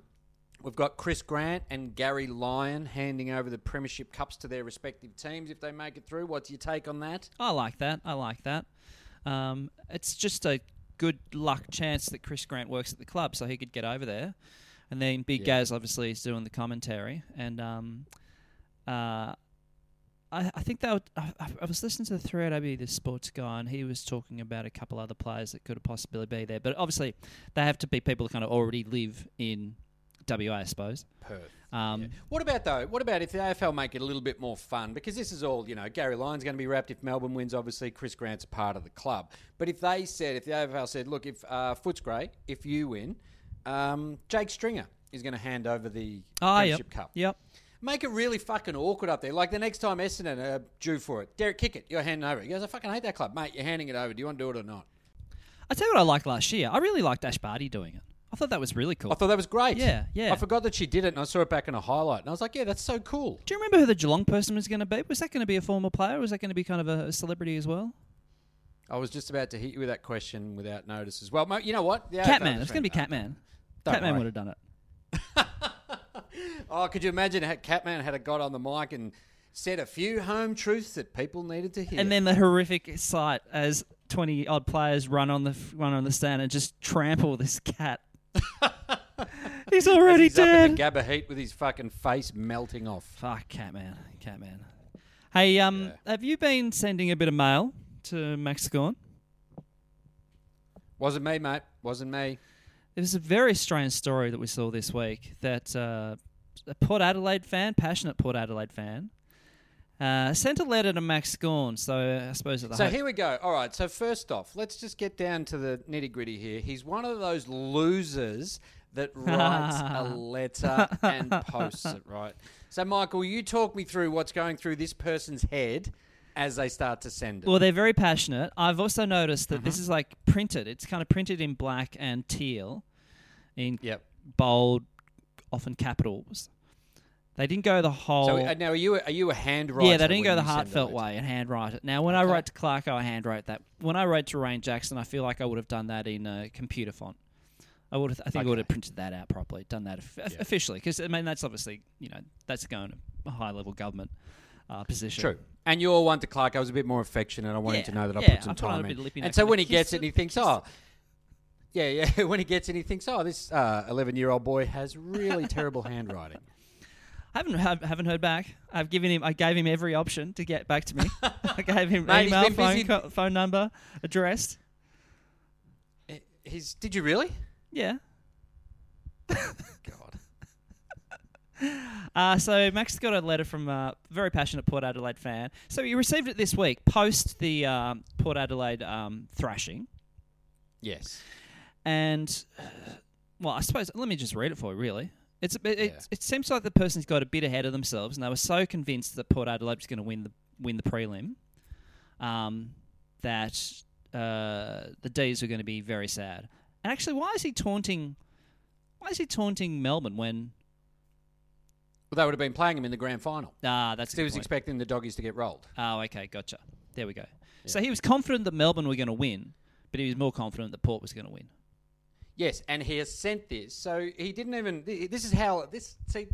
we've got Chris Grant and Gary Lyon handing over the premiership cups to their respective teams if they make it through. What's your take on that? I like that. I like that. Um, it's just a good luck chance that Chris Grant works at the club, so he could get over there. And then Big Yeah. Gaz obviously is doing the commentary, and um, uh, I, I think that I, I was listening to the 3AW, the sports guy, and he was talking about a couple other players that could have possibly be there. But obviously, they have to be people who kind of already live in WA, I suppose. Perth. Um, What about though? What about if the AFL make it a little bit more fun? Because this is all you know. Gary Lyon's going to be wrapped if Melbourne wins. Obviously, Chris Grant's a part of the club. But if they said, if the AFL said, look, if uh, Footscray, if you win, um, Jake Stringer is going to hand over the Oh, yep. Premiership Cup. Yep. Make it really fucking awkward up there. Like the next time Essendon are due for it, Derek Kickett. you're handing over. He goes, I fucking hate that club, mate. You're handing it over. Do you want to do it or not? I tell you what I liked last year. I really liked Ash Barty doing it. I thought that was really cool. I thought that was great. Yeah, yeah. I forgot that she did it, and I saw it back in a highlight, and I was like, yeah, that's so cool. Do you remember who the Geelong person was going to be? Was that going to be a former player? Or was that going to be kind of a, a celebrity as well? I was just about to hit you with that question without notice as well. You know what? AFL Catman. It's going to be. Catman. Don't Catman worry. would have done it. Oh, could you imagine how Catman had a got on the mic and said a few home truths that people needed to hear? And then the horrific sight as twenty odd players run on the run on the stand and just trample this cat. He's already he's up in dead. the Gabba heat with his fucking face melting off. Fuck Catman. Catman. Hey, um, have you been sending a bit of mail to Max Gawn? Wasn't me, mate. Wasn't me. It was a very strange story that we saw this week that uh, a Port Adelaide fan, passionate Port Adelaide fan, uh, sent a letter to Max Gawn. So I suppose at the So here we go. All right. So first off, let's just get down to the nitty gritty here. He's one of those losers that writes a letter and posts it. Right. So Michael, you talk me through what's going through this person's head as they start to send it. Well, they're very passionate. I've also noticed that this Mm-hmm. is like printed. It's kind of printed in black and teal, in yep. bold, often capitals. They didn't go the whole. So uh, now, are you a, are you a hand writer? yeah, they didn't go the you send a heartfelt way and handwrite it. Now, when I Okay. wrote to Clarko, I handwrote that. When I wrote to Rain Jackson, I feel like I would have done that in a computer font. I would. Have, I think I would have printed that out properly, done that of- officially, because I mean that's obviously you know that's going to a high level government uh, position. True. And your one to Clark, I was a bit more affectionate. I wanted Yeah, to know that I yeah, put some I put on a time in. And neck so when he gets it, he thinks, oh, yeah, yeah. when he gets it, he thinks, oh, this eleven-year-old boy has really terrible handwriting. I haven't have, haven't heard back. I've given him. I gave him every option to get back to me. I gave him Mate, he's email, been phone, busy- co- phone number, address. He's. Did you really? Yeah. God. Uh, so Max got a letter from a very passionate Port Adelaide fan. So he received it this week, post the um, Port Adelaide um, thrashing. Yes. And, uh, well, I suppose, let me just read it for you, really. It's it, it, Yeah. it seems like the person's got a bit ahead of themselves, and they were so convinced that Port Adelaide was going to win the win the prelim um, that uh, the D's were going to be very sad. And actually, why is he taunting? Why is he taunting Melbourne when? Well, they would have been playing him in the grand final. Ah, that's He was point. expecting the doggies to get rolled. Oh, okay, gotcha. There we go. So he was confident that Melbourne were going to win, but he was more confident that Port was going to win. Yes, and he has sent this. So he didn't even. This is how this. See,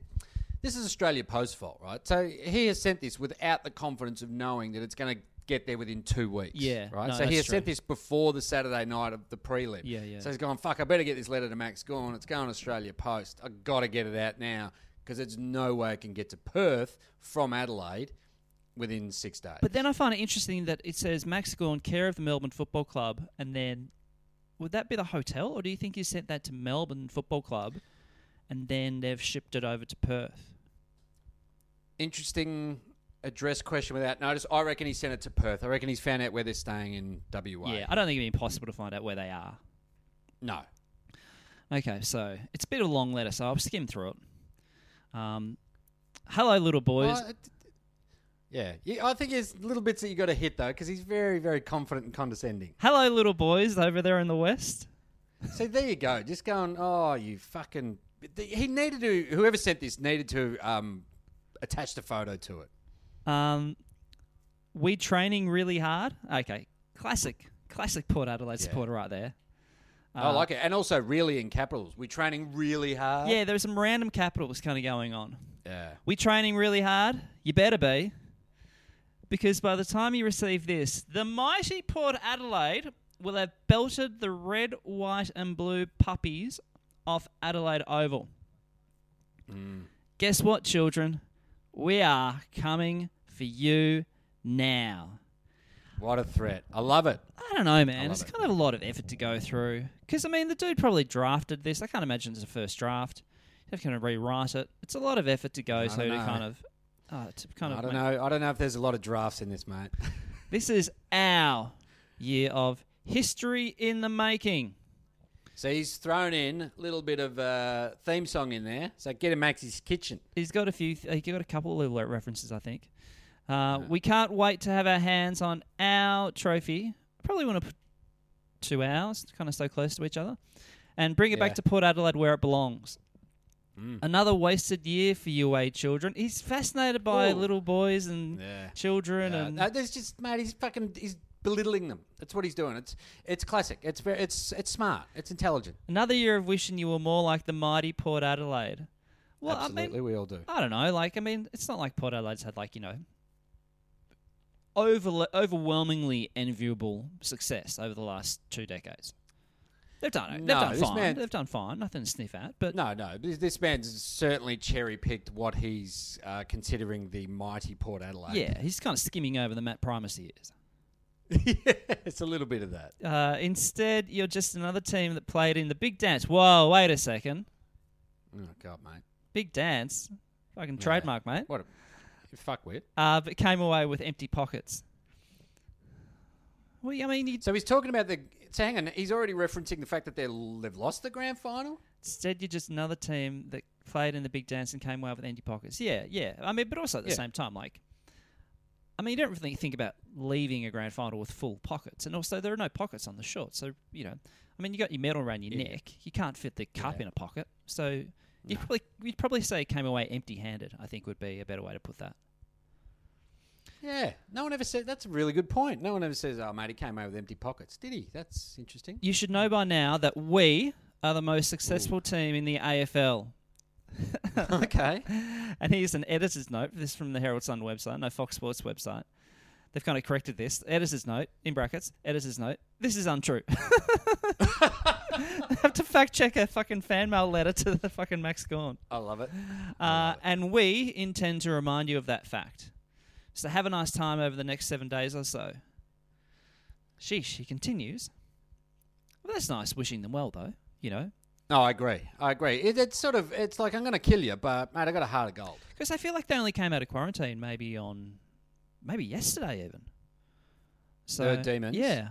this is Australia Post fault, right? So he has sent this without the confidence of knowing that it's going to get there within two weeks. Yeah, right. no, so he has sent this before the Saturday night of the prelim. Yeah, yeah. So he's gone. Fuck! I better get this letter to Max Gawn. It's going Australia Post. I got to get it out now because there's no way I can get to Perth from Adelaide within six days. But then I find it interesting that it says Max Gawn, care of the Melbourne Football Club, and then would that be the hotel, or do you think he sent that to Melbourne Football Club, and then they've shipped it over to Perth? interesting address question without notice. I reckon he sent it to Perth. I reckon he's found out where they're staying in WA. Yeah, I don't think it'd be impossible to find out where they are. no. Okay, so it's a bit of a long letter, so I'll skim through it. Um, hello, little boys. It- Yeah, yeah. I think there's little bits that you got to hit though, because he's very, very confident and condescending. Hello, little boys over there in the west. See, there you go. Just going, oh, you fucking. He needed to. Whoever sent this needed to um, attach the photo to it. Um, we training really hard. Okay, classic, classic Port Adelaide Yeah. supporter right there. I Uh, like it, and also really in capitals. We training really hard. Yeah, there's some random capitals kind of going on. yeah. We training really hard. You better be. Because by the time you receive this, the mighty Port Adelaide will have belted the red, white, and blue puppies off Adelaide Oval. Mm. Guess what, children? We are coming for you now. What a threat! I love it. I don't know, man. It's it. kind of a lot of effort to go through. Because, I mean, the dude probably drafted this. I can't imagine it's a first draft. You have to kind of rewrite it. It's a lot of effort to go to don't to kind of. Uh, to kind I of don't know. I don't know if there's a lot of drafts in this, mate. This is our year of history in the making. so he's thrown in a little bit of uh, theme song in there. So get him Max's kitchen. He's got a few. He's got a couple of little references, I think. Uh, We can't wait to have our hands on our trophy. Probably want to put two hours, kind of so close to each other, and bring it Yeah. back to Port Adelaide where it belongs. Mm. Another wasted year for UA children. He's fascinated by Ooh. little boys and Yeah. children, Yeah, and no, there's just mate. He's fucking. He's belittling them. That's what he's doing. It's it's classic. It's very. It's it's smart. It's intelligent. another year of wishing you were more like the mighty Port Adelaide. Well, I Absolutely, mean, we all do. I don't know. Like, I mean, it's not like Port Adelaide's had like you know, over, overwhelmingly enviable success over the last two decades. They've done it. They've No, done this fine. man- They've done fine. Nothing to sniff at. But No, no. This, this man's certainly cherry picked what he's uh, considering the mighty Port Adelaide. yeah, he's kind of skimming over the Matt Primus years. yeah, it's a little bit of that. Uh, instead, you're just another team that played in the big dance. Whoa, wait a second. Oh God, mate. Big dance. Fucking trademark, mate. What a you fuck with. Uh, but came away with empty pockets. Well, I mean, you So he's talking about the. Hang on, he's already referencing the fact that they're, they've lost the grand final. Instead, you're just another team that played in the big dance and came away with empty pockets. Yeah, yeah. I mean, but also at the Yeah. same time, like, I mean, you don't really think about leaving a grand final with full pockets, and also there are no pockets on the short. So you know, I mean, you got your medal around your Yeah. neck. You can't fit the cup in a pocket. So you probably you'd probably say came away empty-handed. I think would be a better way to put that. Yeah, no one ever said. That's a really good point. No one ever says, "Oh, mate, he came over with empty pockets." Did he? That's interesting. You should know by now that we are the most successful team in the AFL. okay. And here's an editor's note. This is from the Herald Sun website, no Fox Sports website. They've kind of corrected this. Editor's note, in brackets, editor's note. This is untrue. I have to fact check a fucking fan mail letter to the fucking Max Gawn. I love it. Uh, and we intend to remind you of that fact. So have a nice time over the next seven days or so. Sheesh, he continues. Well, that's nice wishing them well, though, you know. No, I agree. I agree. It, it's sort of. It's like I'm going to kill you, but mate, I got a heart of gold. Because I feel like they only came out of quarantine maybe on, maybe yesterday even. So demons? Yeah,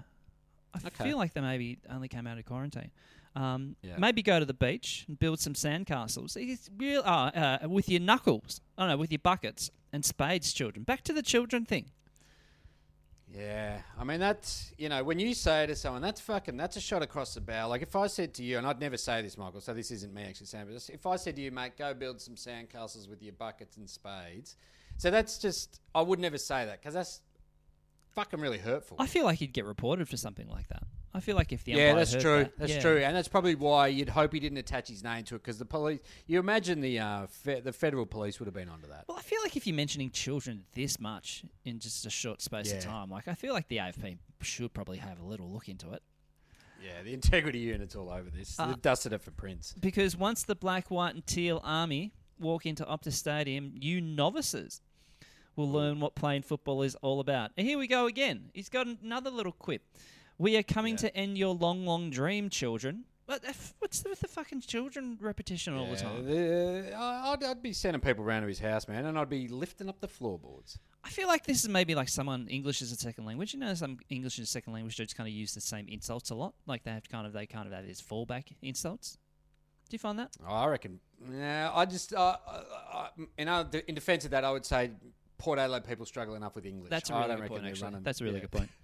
I Okay. feel like they maybe only came out of quarantine. Um, Yeah. Maybe go to the beach and build some sandcastles. It's real uh, uh, with your knuckles. I don't know, with your buckets and spades, children. Back to the children thing. Yeah, I mean that's you know when you say to someone that's fucking that's a shot across the bow. Like if I said to you, and I'd never say this, Michael. So this isn't me actually saying, but if I said to you, mate, go build some sandcastles with your buckets and spades. So that's just I would never say that because that's fucking really hurtful. I feel like you'd get reported for something like that. I feel like if the yeah, that's true. that- That's yeah. true, and that's probably why you'd hope he didn't attach his name to it because the police. You imagine the uh, fe- the federal police would have been onto that. Well, I feel like if you're mentioning children this much in just a short space Yeah. of time, like I feel like the AFP should probably have a little look into it. Yeah, the integrity unit's all over this. Uh, They've dusted it for prints. Because once the black, white, and teal army walk into Optus Stadium, you novices will learn what playing football is all about. And here we go again. He's got another little quip. We are coming Yeah. to end your long, long dream, children. What the what's with the fucking children repetition all the time? the- I- I'd, I'd be sending people around to his house, man, and I'd be lifting up the floorboards. I feel like this is maybe like someone English as a second language. You know, some English as a second language dudes kind of use the same insults a lot. Like they have kind of they kind of have these fallback insults. Do you find that? I reckon. Yeah, I just, uh, uh, uh, you know, in defence of that, I would say Port Adelaide people struggle enough with English. That's a I really good point, actually. running- That's a really yeah. good point.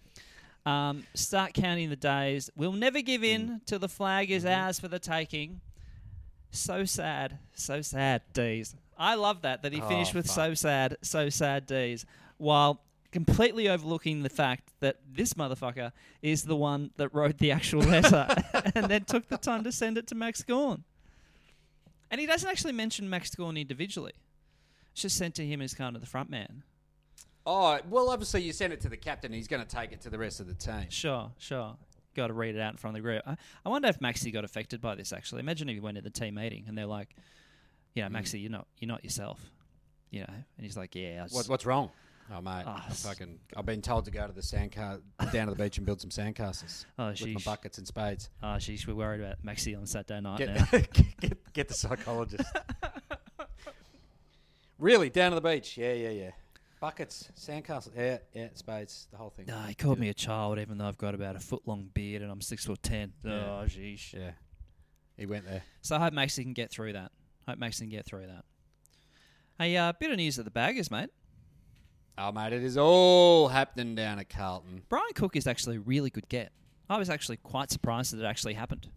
Um, start counting the days. We'll never give in Mm. till the flag is Mm-hmm. ours for the taking. So sad. So sad, D's. I love that, that he Oh, finished with so sad, so sad, D's, while completely overlooking the fact that this motherfucker is the one that wrote the actual letter and then took the time to send it to Max Gawn. And he doesn't actually mention Max Gawn individually. It's just sent to him as kind of the front man. Oh well, obviously you send it to the captain. He's going to take it to the rest of the team. Sure, sure. Got to read it out in front of the group. I, I wonder if Maxi got affected by this. Actually, imagine if he went to the team meeting and they're like, "You know, Hmm. Maxi, you're not, you're not yourself." You know, and he's like, "Yeah, What, what's wrong? Oh mate, Ah, I fucking, I've been told to go to the sandcar down to the beach and build some sandcastles oh, with my buckets and spades. oh, sheesh, we're worried about Maxi on Saturday night Get, now." get, get the psychologist. really down to the beach? Yeah, yeah, yeah. Buckets, sandcastles, yeah, yeah, spades, the whole thing. No, he called me a child, even though I've got about a foot long beard and I'm six foot ten. Yeah. Oh, sheesh. Yeah, he went there. So I hope Maxi can get through that. Hope Maxi can get through that. A uh, bit of news at the baggers, mate. Oh mate, it is all happening down at Carlton. Brian Cook is actually a really good get. I was actually quite surprised that it actually happened.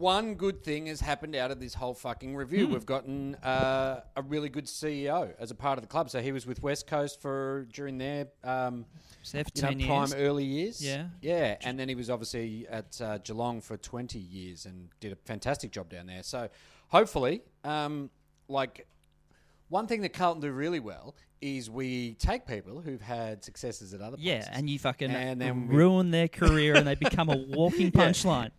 One good thing has happened out of this whole fucking review. Hmm. We've gotten uh, a really good CEO as a part of the club. So he was with West Coast for during their um, you know, 10 prime years. early years. Yeah. yeah, and then he was obviously at uh, Geelong for twenty years and did a fantastic job down there. So hopefully, um, like one thing that Carlton do really well is we take people who've had successes at other Yeah, places. and you fucking And then we- ruin their career and they become a walking punchline.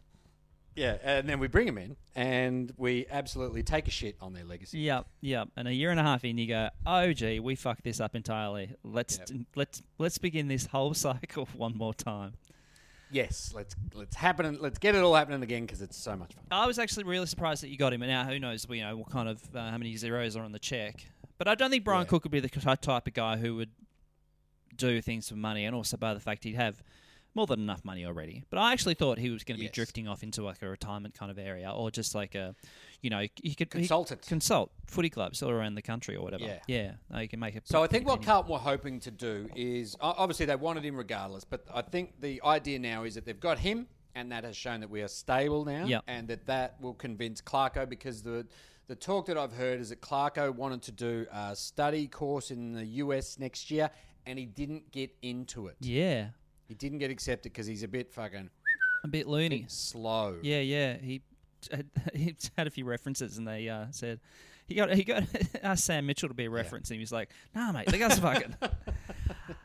Yeah, and then we bring them in and we absolutely take a shit on their legacy. Yep, yep. And a year and a half in, you go, "Oh, gee, we fucked this up entirely. Let's Yep. let's let's begin this whole cycle one more time." Yes, let's let's happen. And Let's get it all happening again because it's so much fun. I was actually really surprised that you got him. And now, who knows? You know what kind of uh, how many zeros are on the check. But I don't think Brian Yeah. Cook would be the type of guy who would do things for money, and also by the fact he'd have more than enough money already. But I actually thought he was going to Yes. be drifting off into like a retirement kind of area, or just like a, you know, he could he Consultant. consult footy clubs all around the country or whatever. Yeah. yeah, no, you can make it. So I think what Carlton were hoping to do is obviously they wanted him regardless, but I think the idea now is that they've got him, and that has shown that we are stable now, Yep. and that that will convince Clarko because the the talk that I've heard is that Clarko wanted to do a study course in the US next year, and he didn't get into it. yeah, He didn't get accepted because he's a bit fucking a bit loony. slow. Yeah, yeah. He had, he had a few references, and they uh, said he got he got asked Sam Mitchell to be a reference, and he was like, "Nah, mate, the guy's fucking."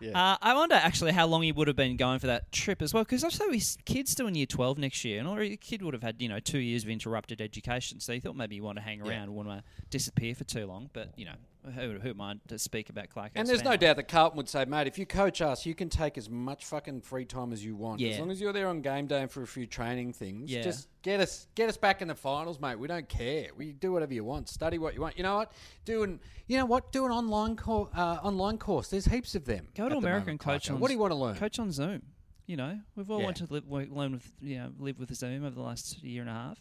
Yeah. Uh, I wonder actually how long he would have been going for that trip as well, because also his kid's doing year twelve next year, and already the kid would have had you know two years of interrupted education, so he thought maybe he want to hang Yeah. around, want to disappear for too long. But you know, who, who am I to speak about Clark? And there's no doubt that Carlton would say, mate, if you coach us, you can take as much fucking free time as you want. Yeah. As long as you're there on game day and for a few training things, Yeah. just get us get us back in the finals, mate. We don't care. We do whatever you want. Study what you want. You know what? Do an you know what? Do an online co- uh, online course. There's heaps of them. Go at to the America moment, and coach Clarko. on What do you want to learn? Coach on Zoom. You know, we've all Yeah. wanted to live, work, learn with you know live with Zoom over the last year and a half.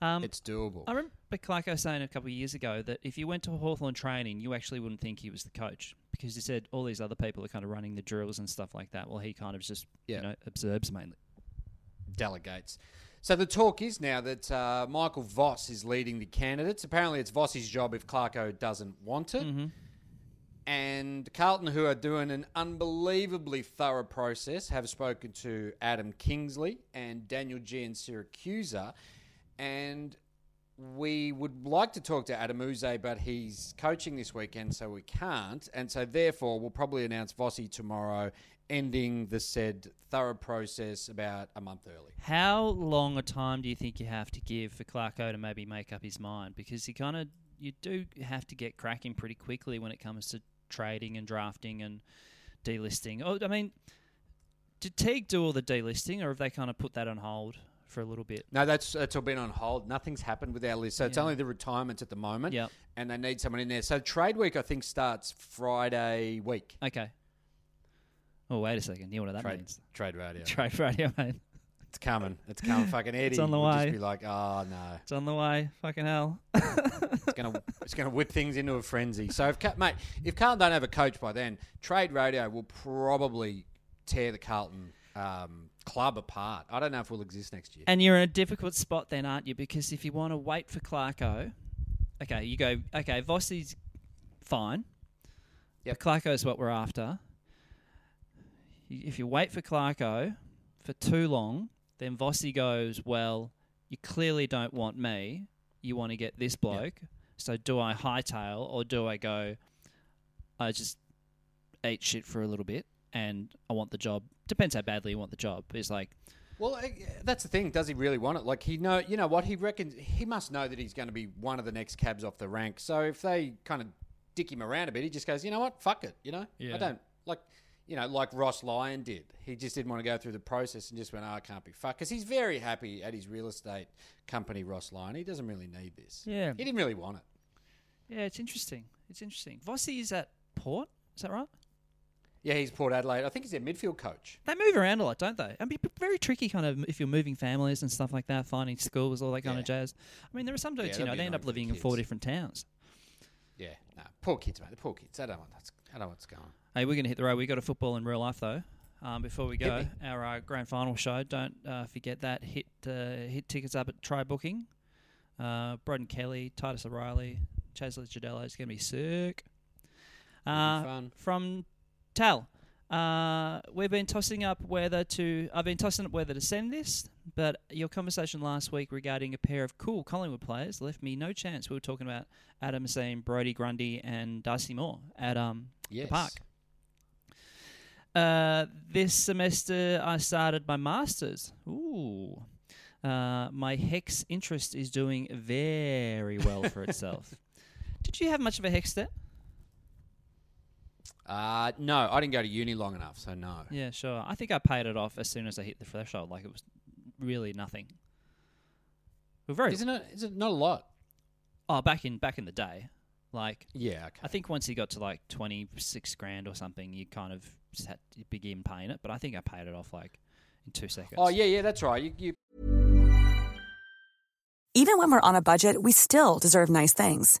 Um, it's doable. I remember Clarko saying a couple of years ago that if you went to Hawthorn training, you actually wouldn't think he was the coach because he said all these other people are kind of running the drills and stuff like that. Well, he kind of just Yeah. you know observes mainly. delegates. So the talk is now that uh, Michael Voss is leading the candidates. Apparently, it's Voss's job if Clarko doesn't want it. Mm-hmm. And Carlton, who are doing an unbelievably thorough process, have spoken to Adam Kingsley and Daniel Giansiracusa. And we would like to talk to Adam Yze, but he's coaching this weekend, so we can't. And so, therefore, we'll probably announce Vossi tomorrow, ending the said thorough process about a month early. How long a time do you think you have to give for Clarko to maybe make up his mind? Because you kind of you do have to get cracking pretty quickly when it comes to trading and drafting and delisting. Oh, I mean, did Teague do all the delisting, or have they kind of put that on hold for a little bit? No, that's that's all been on hold. Nothing's happened with our list, so it's Yeah. only the retirements at the moment. Yep. and they need someone in there. So trade week, I think, starts Friday week. Okay. Oh, wait a second. You know what that Trade, means? trade radio. Trade radio, mate. It's coming. It's coming. Fucking Eddie. It's on the will way. Just be like, oh no, It's on the way. Fucking hell. it's gonna it's gonna whip things into a frenzy. So if Ca- mate, if Carlton don't have a coach by then, trade radio will probably tear the Carlton um, club apart. I don't know if we'll exist next year. And you're in a difficult spot then, aren't you? Because if you want to wait for Clarko, okay, you go, okay, Vossi's fine. Yep. But Clarko's what we're after. If you wait for Clarko for too long, then Vossi goes, well, you clearly don't want me. You want to get this bloke. So do I hightail or do I go, I just eat shit for a little bit and I want the job? Depends how badly you want the job. It's like, Well, that's the thing. Does he really want it? Like he know, you know what he reckons. He must know that he's going to be one of the next cabs off the rank. So if they kind of dick him around a bit, he just goes, you know what, fuck it. You know, Yeah. I don't like, you know, like Ross Lyon did. He just didn't want to go through the process and just went, oh, I can't be fucked because he's very happy at his real estate company, Ross Lyon. He doesn't really need this. Yeah. he didn't really want it. Yeah, it's interesting. It's interesting. Vossi is at Port. Is that right? Yeah, he's Port Adelaide. I think he's their midfield coach. They move around a lot, don't they? I mean, very tricky kind of if you're moving families and stuff like that, finding schools, all that kind of jazz. I mean, there are some dudes, Yeah, you know, they end up annoying for the living in four different towns. Yeah, no, poor kids, mate. The poor kids. I don't want that's. I don't know what's going on. Hey, we're going to hit the road. we got a football in real life, though. Um, before we go, our uh, grand final show, don't uh, forget that. Hit uh, hit tickets up at Try Booking. Uh, Broden Kelly, Titus O'Reilly, Chas Licciardello. It's going to be sick. Uh, fun. From Tal, uh, we've been tossing up whether to. I've been tossing up whether to send this, but your conversation last week regarding a pair of cool Collingwood players left me no chance. We were talking about Adam Hussein, Brodie Grundy, and Darcy Moore at um, Yes. the park. Uh, this semester, I started my masters. Ooh. Uh, my HECS interest is doing very well for itself. Did you have much of a HECS debt? Uh, no, I didn't go to uni long enough, so no. Yeah, sure. I think I paid it off as soon as I hit the threshold. Like it was really nothing. We're very Isn't it? Is it not a lot? oh back in back in the day, like Yeah. Okay. I think once you got to like twenty six grand or something, you kind of just had to begin paying it. But I think I paid it off like in two seconds. Oh yeah, yeah, that's right. You, you Even when we're on a budget, we still deserve nice things.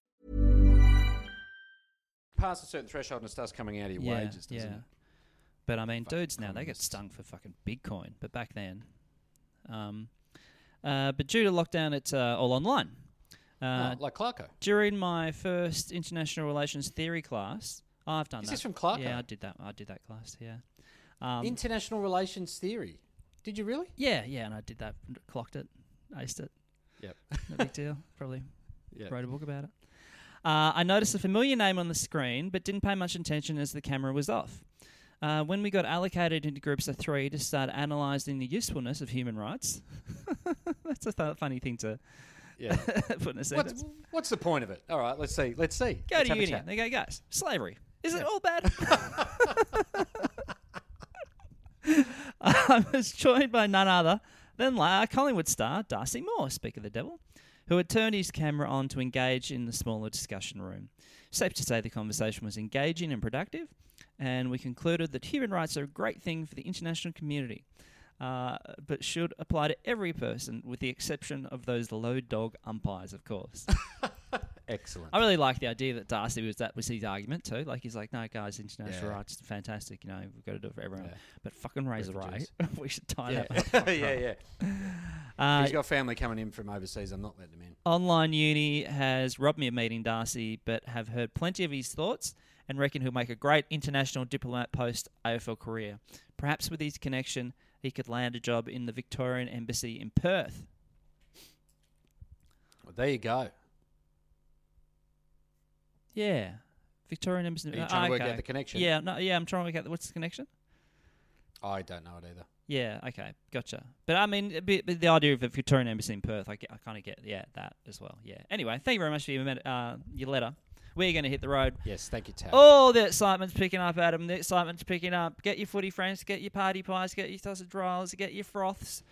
Pass a certain threshold and it starts coming out of your yeah, wages, doesn't yeah. it? But I mean, dudes now they get stung for fucking Bitcoin. But back then, um, uh, but due to lockdown, it's uh, all online. Uh, oh, like Clarko. during my first international relations theory class, I've done Is that. this from Clarko? Yeah, I did that. I did that class. Yeah. Um, International relations theory. Did you really? yeah, yeah, and I did that. Clocked it, aced it. Yep. No big deal. Probably Yeah. wrote a book about it. Uh, I noticed a familiar name on the screen, but didn't pay much attention as the camera was off. Uh, when we got allocated into groups of three to start analysing the usefulness of human rights, that's a th- funny thing to Yeah. put in a sentence. what's, what's the point of it? All right, let's see. Let's see. Go Let's to have a uni. They go, guys, slavery. Is it all bad? I was joined by none other than uh, Collingwood star Darcy Moore, speak of the devil, who had turned his camera on to engage in the smaller discussion room. Safe to say the conversation was engaging and productive, and we concluded that human rights are a great thing for the international community, uh, but should apply to every person, with the exception of those low dog umpires, of course. Excellent. I really like the idea that Darcy was that was his argument too. Like he's like, no, guys, international Yeah. rights fantastic. You know, we've got to do it for everyone. Yeah. But fucking raise Ray, Refugees. we should tie yeah, that. yeah, yeah. Uh, He's got family coming in from overseas. I'm not letting him in. online uni has robbed me of meeting Darcy, but have heard plenty of his thoughts and reckon he'll make a great international diplomat post AFL career. Perhaps with his connection, he could land a job in the Victorian Embassy in Perth. Well, there you go. Yeah, Victorian Embassy. Are you uh, trying to work okay. out the connection? Yeah, no, yeah, I'm trying to work out what's the connection. I don't know it either. Yeah, okay, gotcha. But I mean, but the idea of a Victorian embassy in Perth, I, get, I kind of get yeah that as well. Yeah. Anyway, thank you very much for your uh, your letter. We're going to hit the road. Yes, thank you, Tav. Oh, the excitement's picking up, Adam. The excitement's picking up. Get your footy friends, get your party pies, get your sausage rolls, get your froths.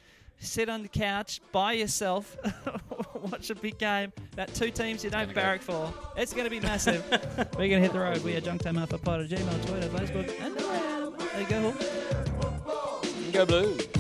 Sit on the couch by yourself, watch a big game. That two teams you don't gonna go- barrack for. It's going to be massive. We're going to hit the road. We are Junk Time Alpha Pod at Gmail, Twitter, Facebook, and. There you go. Go Blues.